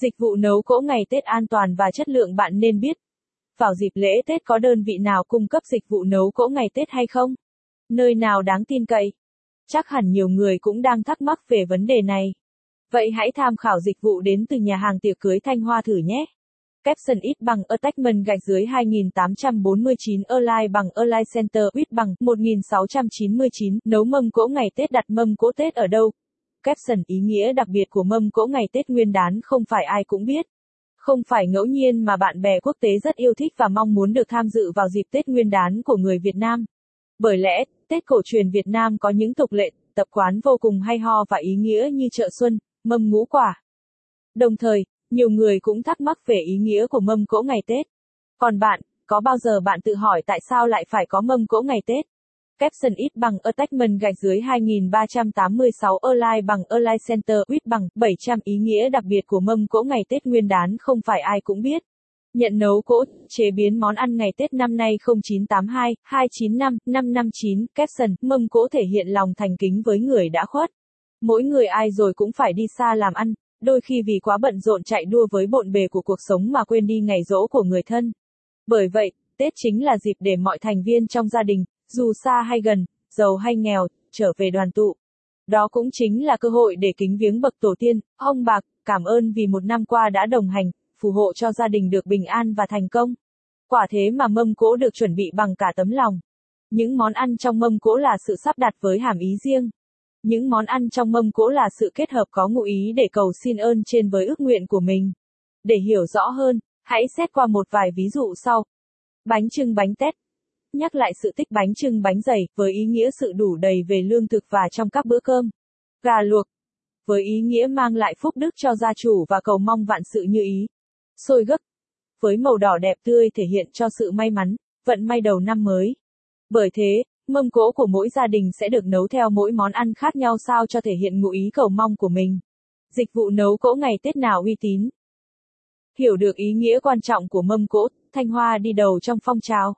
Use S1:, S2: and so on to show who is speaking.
S1: Dịch vụ nấu cỗ ngày Tết an toàn và chất lượng bạn nên biết. Vào dịp lễ Tết có đơn vị nào cung cấp dịch vụ nấu cỗ ngày Tết hay không? Nơi nào đáng tin cậy? Chắc hẳn nhiều người cũng đang thắc mắc về vấn đề này. Vậy hãy tham khảo dịch vụ đến từ nhà hàng tiệc cưới Thanh Hoa thử nhé. Capson ít bằng Attachment gạch dưới 2849 Align bằng Align Center ít bằng 1699 nấu mâm cỗ ngày Tết đặt mâm cỗ Tết ở đâu? Caption ý nghĩa đặc biệt của mâm cỗ ngày Tết Nguyên đán không phải ai cũng biết. Không phải ngẫu nhiên mà bạn bè quốc tế rất yêu thích và mong muốn được tham dự vào dịp Tết Nguyên đán của người Việt Nam. Bởi lẽ, Tết cổ truyền Việt Nam có những tục lệ, tập quán vô cùng hay ho và ý nghĩa như chợ xuân, mâm ngũ quả. Đồng thời, nhiều người cũng thắc mắc về ý nghĩa của mâm cỗ ngày Tết. Còn bạn, có bao giờ bạn tự hỏi tại sao lại phải có mâm cỗ ngày Tết? Capson ít bằng Attachment gạch dưới 2386 Align bằng Align Center ít bằng 700 ý nghĩa đặc biệt của mâm cỗ ngày Tết Nguyên đán không phải ai cũng biết. Nhận nấu cỗ, chế biến món ăn ngày Tết năm nay 0982 295 559 Capson mâm cỗ thể hiện lòng thành kính với người đã khuất. Mỗi người ai rồi cũng phải đi xa làm ăn, đôi khi vì quá bận rộn chạy đua với bộn bề của cuộc sống mà quên đi ngày rỗ của người thân. Bởi vậy, Tết chính là dịp để mọi thành viên trong gia đình, dù xa hay gần, giàu hay nghèo, trở về đoàn tụ. Đó cũng chính là cơ hội để kính viếng bậc tổ tiên, ông bạc, cảm ơn vì một năm qua đã đồng hành, phù hộ cho gia đình được bình an và thành công. Quả thế mà mâm cỗ được chuẩn bị bằng cả tấm lòng. Những món ăn trong mâm cỗ là sự sắp đặt với hàm ý riêng. Những món ăn trong mâm cỗ là sự kết hợp có ngụ ý để cầu xin ơn trên với ước nguyện của mình. Để hiểu rõ hơn, hãy xét qua một vài ví dụ sau. Bánh trưng bánh tét. Nhắc lại sự tích bánh trưng bánh dày, với ý nghĩa sự đủ đầy về lương thực và trong các bữa cơm. Gà luộc. Với ý nghĩa mang lại phúc đức cho gia chủ và cầu mong vạn sự như ý. Xôi gấc. Với màu đỏ đẹp tươi thể hiện cho sự may mắn, vận may đầu năm mới. Bởi thế, Mâm cỗ của mỗi gia đình sẽ được nấu theo mỗi món ăn khác nhau sao cho thể hiện ngụ ý cầu mong của mình. Dịch vụ nấu cỗ ngày Tết nào uy tín? Hiểu được ý nghĩa quan trọng của mâm cỗ, Thanh Hoa đi đầu trong phong trào.